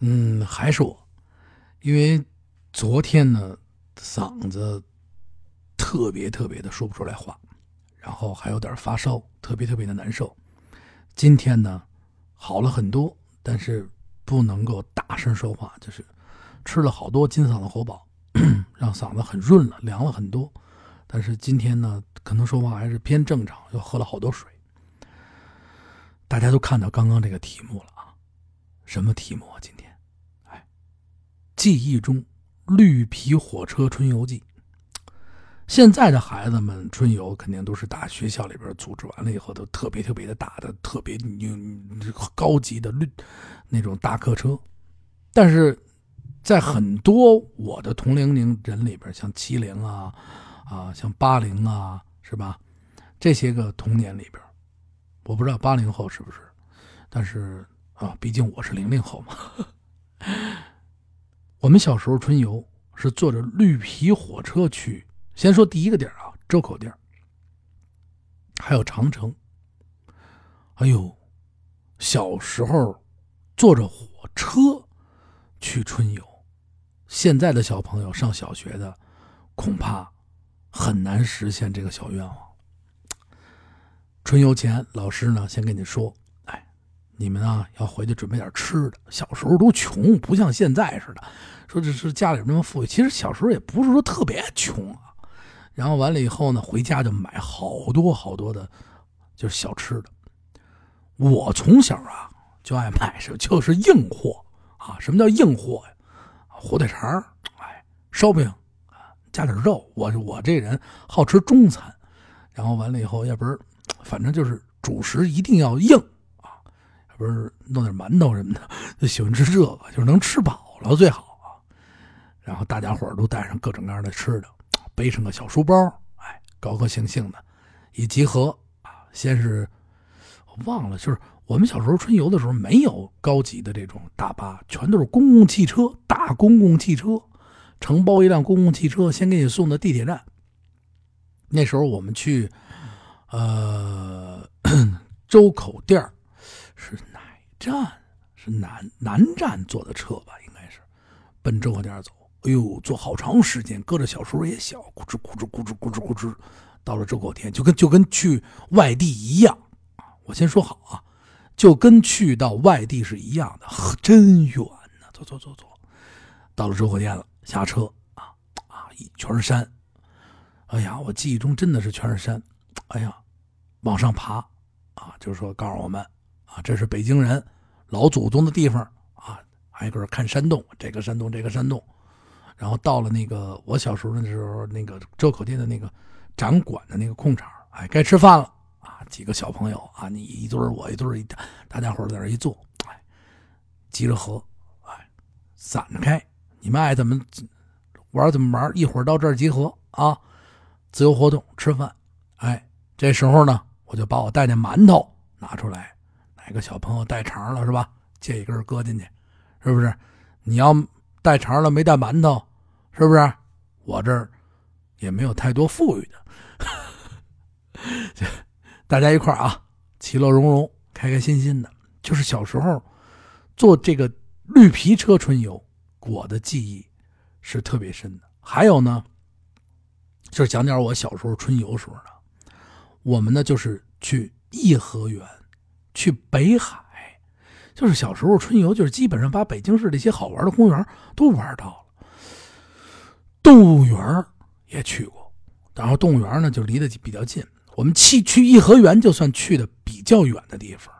嗯，还是我，因为昨天呢，嗓子特别特别的说不出来话，然后还有点发烧，特别特别的难受。今天呢，好了很多，但是不能够大声说话，就是吃了好多金嗓子喉宝，让嗓子很润了，凉了很多。但是今天呢，可能说话还是偏正常，又喝了好多水。大家都看到刚刚这个题目了啊，什么题目啊？今天，记忆中绿皮火车春游记。现在的孩子们春游肯定都是大学校里边组织完了以后，都特别特别的大的、特别高级的绿那种大客车。但是在很多我的同龄龄人里边，像七零啊。啊，像八零啊，是吧？这些个童年里边，我不知道八零后是不是，但是啊，毕竟我是零零后嘛。我们小时候春游是坐着绿皮火车去。先说第一个地儿啊，周口店还有长城。哎呦，小时候坐着火车去春游，现在的小朋友上小学的恐怕。很难实现这个小愿望。春游前，老师呢先跟你说：“，你们啊要回去准备点吃的。小时候都穷，不像现在似的，说这是家里那么富裕。其实小时候也不是说特别穷啊。然后完了以后呢，回家就买好多好多的，就是小吃的。我从小啊就爱买什么，就是硬货啊。什么叫硬货呀？火腿肠，哎，烧饼。”加点肉，我我这人好吃中餐，然后完了以后，要不然，反正就是主食一定要硬，不是弄点馒头什么的，就喜欢吃这个，就是能吃饱了最好啊。然后大家伙都带上各种各样的吃的，背上个小书包，哎，高高兴兴的，一集合啊，先是我忘了，就是我们小时候春游的时候没有高级的这种大巴，全都是公共汽车，大公共汽车。承包一辆公共汽车，先给你送到地铁站。那时候我们去，呃，周口店是站？是南南站坐的车吧？应该是奔周口店走。哎呦，坐好长时间，搁着小时候也小，咕吱咕吱咕吱咕吱咕吱，到了周口店，就跟就跟去外地一样啊！我先说好啊，就跟去到外地是一样的，真远呢。走走走走，到了周口店了。下车啊啊，全是山，哎呀，我记忆中真的是全是山，哎呀，往上爬啊，就是说告诉我们啊，这是北京人老祖宗的地方啊，挨个看山洞，这个山洞，这个山洞，然后到了那个我小时候的时候，那个周口店的那个展馆的那个空场，哎，该吃饭了啊，几个小朋友啊，你一堆我一堆大家伙在那一坐，哎，集着合，哎，散着开。你们爱怎么玩怎么玩，一会儿到这儿集合啊！自由活动，吃饭。哎，这时候呢，我就把我带那馒头拿出来。哪个小朋友带肠了是吧？借一根搁进去，是不是？你要带肠了没带馒头，是不是？我这儿也没有太多富裕的，大家一块啊，其乐融融，开开心心的。就是小时候坐这个绿皮车春游。我的记忆是特别深的。还有呢，就是讲点我小时候春游时候的。我们呢就是去颐和园，去北海，就是小时候春游，就是基本上把北京市这些好玩的公园都玩到了。动物园也去过，然后动物园呢就离得比较近。我们去去颐和园就算去的比较远的地方，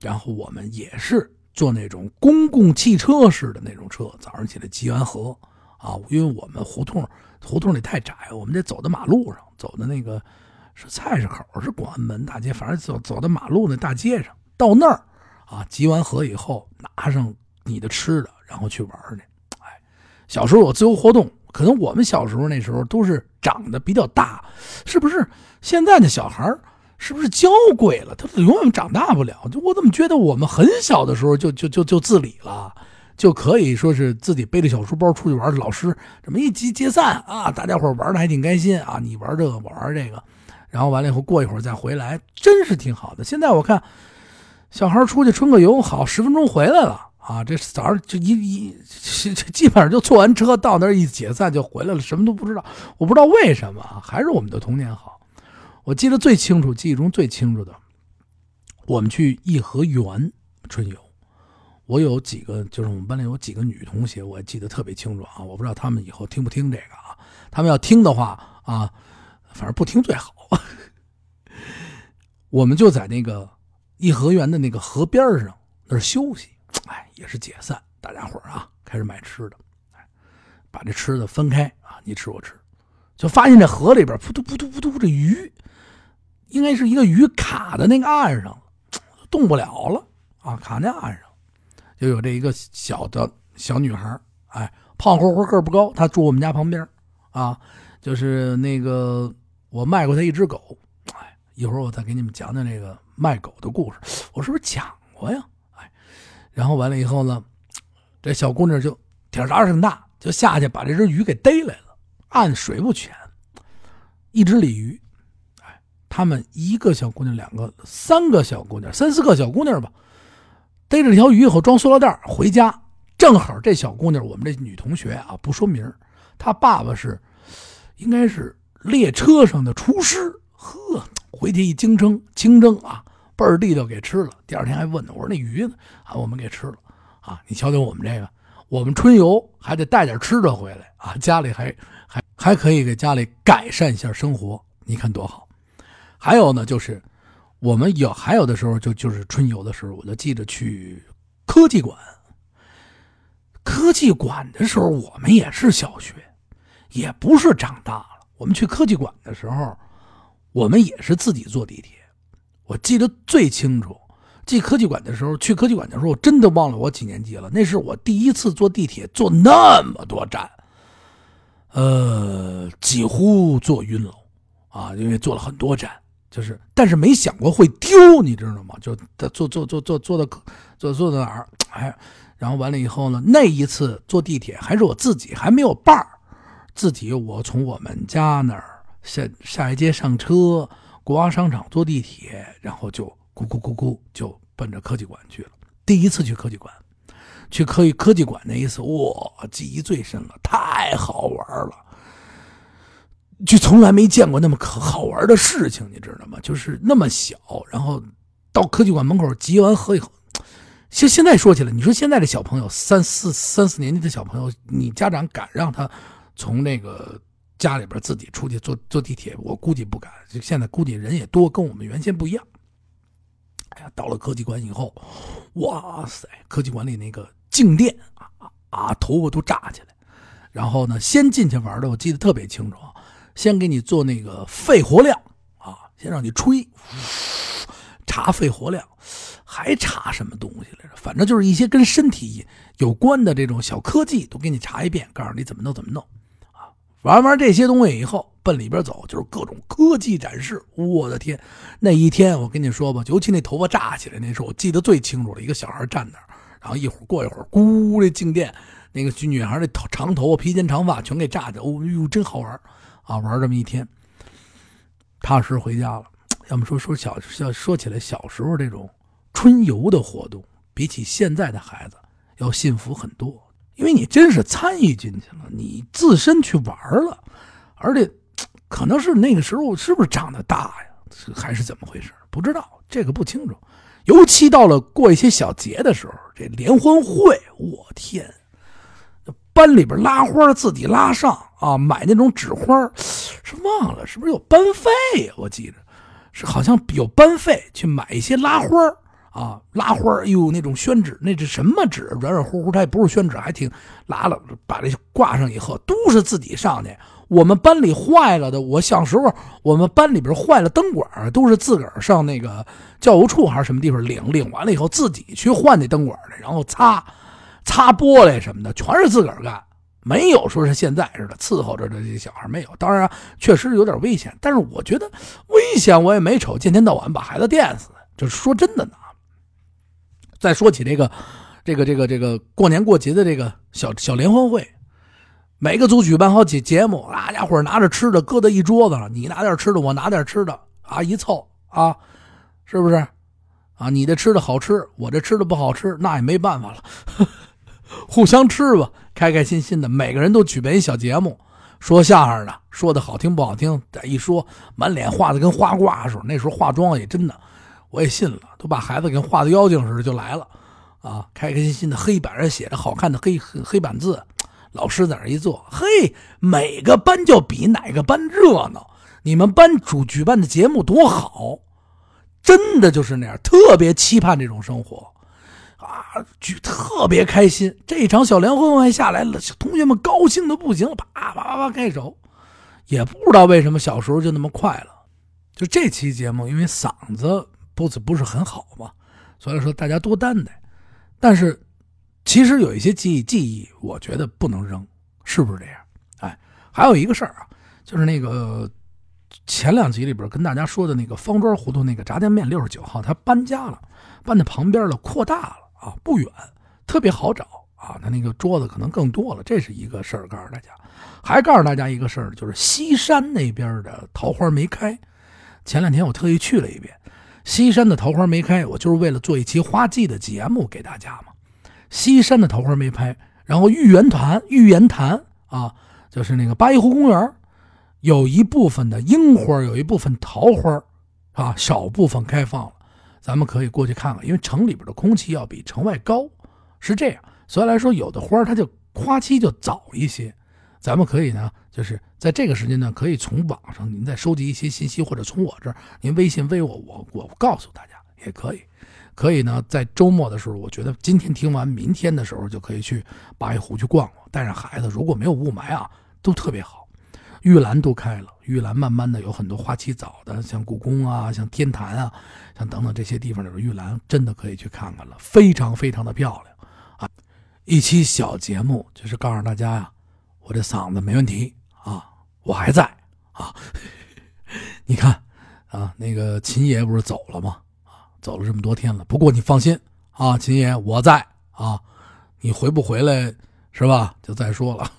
然后我们也是。坐那种公共汽车似的那种车，早上起来集完合啊，因为我们胡同胡同里太窄，我们得走到马路上，走到那个是菜市口，是广安门大街，反正走走到马路那大街上，到那儿啊，集完合以后，拿上你的吃的，然后去玩去。哎，小时候有自由活动，可能我们小时候那时候都是长得比较大，是不是？现在的小孩是不是娇贵了？他永远长大不了。就我怎么觉得我们很小的时候就就就就自理了，就可以说是自己背着小书包出去玩。老师这么一集解散啊，大家伙玩的还挺开心啊。你玩这个，我玩这个，然后完了以后过一会儿再回来，真是挺好的。现在我看小孩出去春个游，好十分钟回来了啊，这早上就一一基本上就坐完车到那儿一解散就回来了，什么都不知道。我不知道为什么，还是我们的童年好。我记得最清楚，记忆中最清楚的，我们去颐和园春游。我有几个，就是我们班里有几个女同学，我记得特别清楚啊。我不知道他们以后听不听这个啊？他们要听的话啊，反正不听最好。我们就在那个颐和园的那个河边上那儿休息，哎，也是解散，大家伙啊开始买吃的，哎，把这吃的分开啊，你吃我吃，就发现这河里边扑突扑突扑突，这鱼应该是一个鱼卡在那个岸上，动不了了啊，卡那岸上。就有这一个小的小女孩，哎，胖乎乎，个儿不高，她住我们家旁边，啊，就是那个我卖过她一只狗，一会儿我再给你们讲讲这个卖狗的故事，我是不是讲过呀？哎，然后完了以后呢，这小姑娘就挺啥挺大，就下去把这只鱼给逮来了，岸水不浅，一只鲤鱼，哎，他们一个小姑娘，两个，三个小姑娘，三四个小姑娘吧。逮着这条鱼以后装塑料袋回家，正好这小姑娘，我们这女同学啊，不说名她爸爸是，应该是列车上的厨师。呵，回去一清蒸，清蒸啊，倍儿地道，给吃了。第二天还问呢，我说那鱼呢？啊，我们给吃了。啊，你瞧瞧我们这个，我们春游还得带点吃的回来啊，家里还还还可以给家里改善一下生活，你看多好。还有呢，就是。我们有还有的时候就就是春游的时候，我就记着去科技馆。科技馆的时候，我们也是小学，也不是长大了。我们去科技馆的时候，我们也是自己坐地铁。我记得最清楚，进科技馆的时候，去科技馆的时候，我真的忘了我几年级了。那是我第一次坐地铁，坐那么多站，呃，几乎坐晕了啊，因为坐了很多站。就是，但是没想过会丢，你知道吗？就坐坐坐坐坐到坐坐到哪儿，哎，然后完了以后呢，那一次坐地铁还是我自己，还没有伴儿，自己我从我们家那儿下下一街上车，国华商场坐地铁，然后就咕咕咕咕就奔着科技馆去了。第一次去科技馆，去科科技馆那一次，哇，记忆最深了，太好玩了。就从来没见过那么可好玩的事情，你知道吗？就是那么小，然后到科技馆门口集完合以后，现现在说起来，你说现在的小朋友三四三四年级的小朋友，你家长敢让他从那个家里边自己出去坐坐地铁？我估计不敢。就现在估计人也多，跟我们原先不一样。哎呀，到了科技馆以后，哇塞，科技馆里那个静电啊啊，头发都炸起来。然后呢，先进去玩的，我记得特别清楚。先给你做那个肺活量啊，先让你吹，查肺活量，还查什么东西来着？反正就是一些跟身体有关的这种小科技，都给你查一遍，告诉你怎么弄怎么弄。玩完这些东西以后，奔里边走就是各种科技展示。我的天，那一天我跟你说吧，尤其那头发炸起来那时候，我记得最清楚了。一个小孩站那，然后一会儿过一会儿，咕，这静电，那个女孩那头长头发、披肩长发全给炸的，哦呦，真好玩。啊，玩这么一天，踏实回家了。要么说说小，要说起来小时候这种春游的活动，比起现在的孩子要幸福很多，因为你真是参与进去了，你自身去玩了，而且可能是那个时候是不是长得大呀，还是怎么回事？不知道这个不清楚。尤其到了过一些小节的时候，这联欢会，我天！班里边拉花自己拉上啊，买那种纸花是忘了是不是有班费呀？我记着是好像有班费去买一些拉花啊，拉花哎呦那种宣纸，那是什么纸？软软乎乎，它也不是宣纸，还挺拉了，把这挂上以后都是自己上去。我们班里坏了的，我小时候我们班里边坏了灯管，都是自个儿上那个教务处还是什么地方领，领完了以后自己去换那灯管去，然后擦。擦玻璃什么的，全是自个儿干，没有说是现在似的伺候着这些小孩，没有。当然，确实有点危险，但是我觉得危险我也没瞅，见天到晚把孩子电死。就是说真的呢。再说起这个，这个，这个，这个过年过节的这个小小联欢会，每个组举办好几节目，大家伙拿着吃的搁在一桌子上，你拿点吃的，我拿点吃的啊，一凑啊，是不是？啊，你这吃的好吃，我这吃的不好吃，那也没办法了，互相吃吧，开开心心的，每个人都举办一小节目，说相声的，说的好听不好听，这一说满脸画的跟花瓜似的，那时候化妆也真的，我也信了，都把孩子给画的妖精似的就来了，啊，开开心心的，黑板上写着好看的黑黑板字，老师在那一坐，嘿，每个班就比哪个班热闹，你们班主举办的节目多好。真的就是那样，特别期盼这种生活，啊，举特别开心。这一场小联欢会下来了，同学们高兴的不行了，啪啪啪啪开手，也不知道为什么小时候就那么快乐。就这期节目，因为嗓子不子不是很好嘛，所以说大家多担待。但是其实有一些记忆，记忆我觉得不能扔，是不是这样？哎，还有一个事儿啊，就是那个。前两集里边跟大家说的那个方庄胡同那个炸酱面六十九号，他搬家了，搬到旁边了，扩大了啊，不远，特别好找啊。他那个桌子可能更多了，这是一个事儿，告诉大家。还告诉大家一个事儿，就是西山那边的桃花没开。前两天我特意去了一遍，西山的桃花没开，我就是为了做一期花季的节目给大家嘛。西山的桃花没开，然后玉渊潭，玉渊潭啊，就是那个八一湖公园。有一部分的樱花，有一部分桃花，啊，少部分开放了，咱们可以过去看看。因为城里边的空气要比城外高，是这样。所以来说，有的花它就花期就早一些，咱们可以呢，就是在这个时间段，可以从网上您再收集一些信息，或者从我这儿您微信微我，我我告诉大家也可以。可以呢，在周末的时候，我觉得今天听完，明天的时候就可以去八一湖去逛逛，带上孩子，如果没有雾霾啊，都特别好。玉兰都开了，玉兰慢慢的有很多花期早的，像故宫啊，像天坛啊，像等等这些地方的玉兰，真的可以去看看了，非常非常的漂亮啊！一期小节目就是告诉大家呀，我这嗓子没问题啊，我还在啊！你看啊，那个秦爷不是走了吗？啊，走了这么多天了，不过你放心啊，秦爷我在啊，你回不回来是吧？就再说了。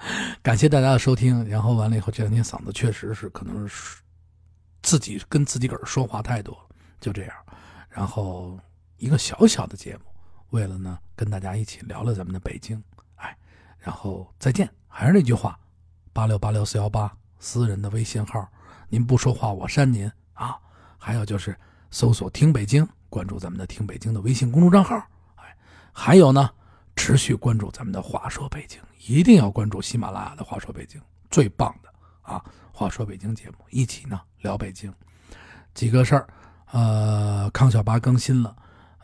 感谢大家的收听，然后完了以后，这两天嗓子确实是可能是自己跟自己个儿说话太多，就这样。然后一个小小的节目，为了呢跟大家一起聊聊咱们的北京，哎，然后再见。还是那句话，八六八六四幺八私人的微信号，您不说话我删您啊。还有就是搜索听北京，关注咱们的听北京的微信公众账号，哎，还有呢。持续关注咱们的《话说北京》，一定要关注喜马拉雅的《话说北京》，最棒的啊！《话说北京》节目，一起呢聊北京几个事儿。呃，康小八更新了，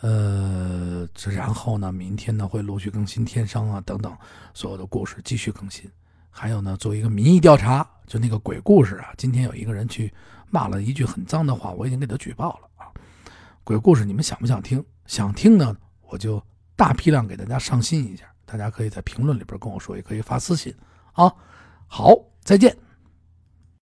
呃，然后呢，明天呢会陆续更新天商啊等等所有的故事继续更新。还有呢，做一个民意调查，就那个鬼故事啊，今天有一个人去骂了一句很脏的话，我已经给他举报了啊。鬼故事你们想不想听？想听呢，我就。大批量给大家上新一下，大家可以在评论里边跟我说，也可以发私信啊。好，再见。